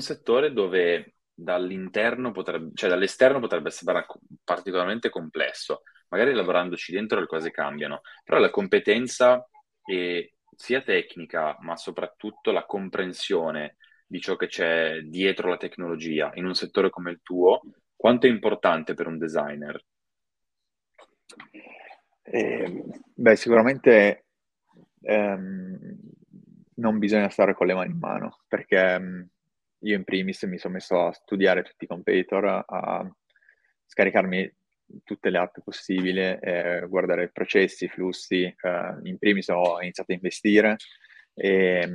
settore dove dall'interno potrebbe, cioè dall'esterno potrebbe sembrare particolarmente complesso, magari lavorandoci dentro le cose cambiano, però la competenza e sia tecnica, ma soprattutto la comprensione di ciò che c'è dietro la tecnologia in un settore come il tuo, quanto è importante per un designer? Eh, beh, sicuramente ehm, non bisogna stare con le mani in mano, perché ehm, io in primis mi sono messo a studiare tutti i competitor, a scaricarmi tutte le app possibili, eh, guardare i processi, i flussi. Eh, in primis ho iniziato a investire e,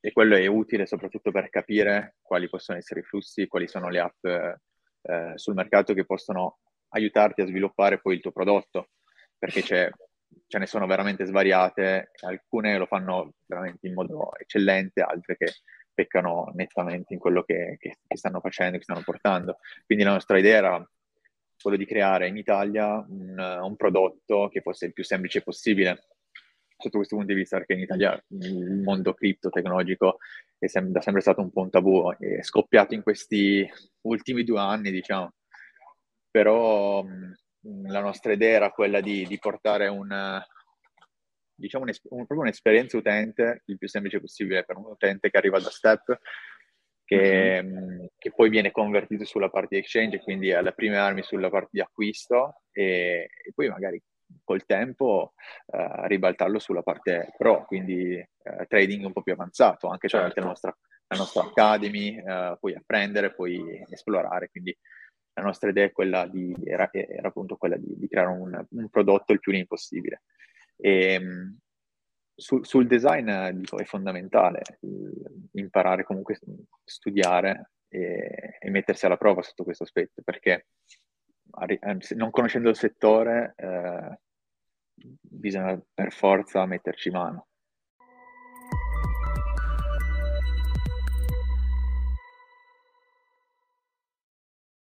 e, quello è utile soprattutto per capire quali possono essere i flussi, quali sono le app eh, sul mercato che possono aiutarti a sviluppare poi il tuo prodotto, perché ce ne sono veramente svariate, alcune lo fanno veramente in modo eccellente, altre che peccano nettamente in quello che, che, che stanno facendo, che stanno portando. Quindi la nostra idea era quello di creare in Italia un, un, prodotto che fosse il più semplice possibile sotto questo punto di vista, perché in Italia il mondo cripto tecnologico è sem- da sempre stato un po' un tabù, è scoppiato in questi ultimi due anni, diciamo. Però mh, la nostra idea era quella di, di portare un, diciamo un, proprio un'esperienza utente il più semplice possibile per un utente che arriva da Step che, mm-hmm. che, poi viene convertito sulla parte di exchange, quindi alle prime armi sulla parte di acquisto e, e poi magari col tempo uh, ribaltarlo sulla parte pro, quindi uh, trading un po' più avanzato, anche certo. tramite la nostra, la nostra academy, uh, puoi apprendere, puoi esplorare, quindi la nostra idea è quella di, era, era appunto quella di, di creare un, un, prodotto il più lean possibile. E, ehm, su, sul design dico, è fondamentale imparare comunque studiare e, e, mettersi alla prova sotto questo aspetto perché non conoscendo il settore eh, bisogna per forza metterci mano